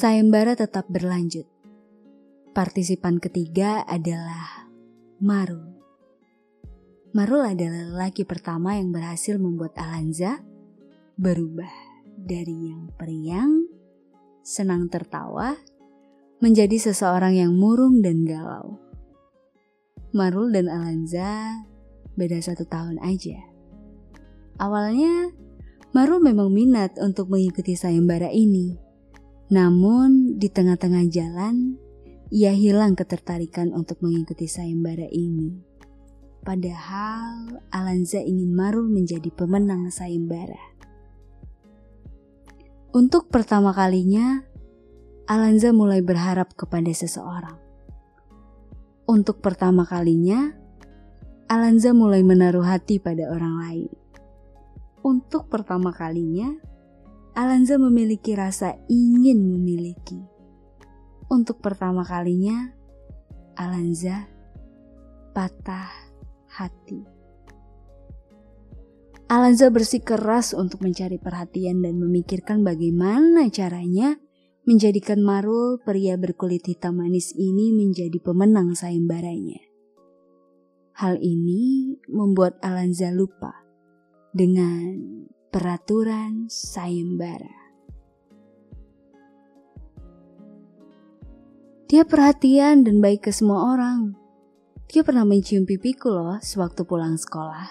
sayembara tetap berlanjut. Partisipan ketiga adalah Marul. Marul adalah lelaki pertama yang berhasil membuat Alanza berubah dari yang periang, senang tertawa, menjadi seseorang yang murung dan galau. Marul dan Alanza beda satu tahun aja. Awalnya, Marul memang minat untuk mengikuti sayembara ini. Namun, di tengah-tengah jalan, ia hilang ketertarikan untuk mengikuti sayembara ini. Padahal Alanza ingin Marul menjadi pemenang sayembara. Untuk pertama kalinya, Alanza mulai berharap kepada seseorang. Untuk pertama kalinya, Alanza mulai menaruh hati pada orang lain. Untuk pertama kalinya, Alanza memiliki rasa ingin memiliki. Untuk pertama kalinya, Alanza patah hati. Alanza bersikeras untuk mencari perhatian dan memikirkan bagaimana caranya menjadikan Marul pria berkulit hitam manis ini menjadi pemenang sayembaranya. Hal ini membuat Alanza lupa dengan peraturan sayembara. Dia perhatian dan baik ke semua orang. Dia pernah mencium pipiku loh sewaktu pulang sekolah.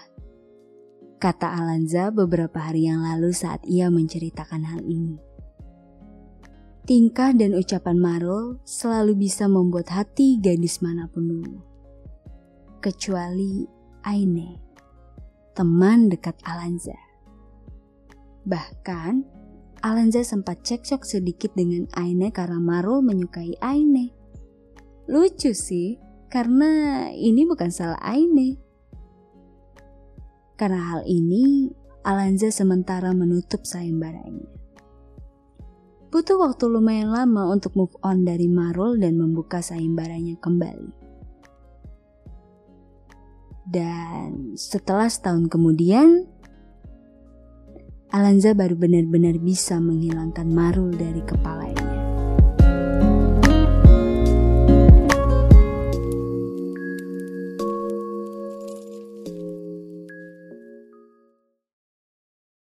Kata Alanza beberapa hari yang lalu saat ia menceritakan hal ini. Tingkah dan ucapan Marul selalu bisa membuat hati gadis mana pun dulu. Kecuali Aine, teman dekat Alanza. Bahkan, Alanza sempat cekcok sedikit dengan Aine karena Marul menyukai Aine. Lucu sih, karena ini bukan salah Aine. Karena hal ini, Alanza sementara menutup sayembaranya. Butuh waktu lumayan lama untuk move on dari Marul dan membuka sayembaranya kembali. Dan setelah setahun kemudian, Alanza baru benar-benar bisa menghilangkan Marul dari kepalanya.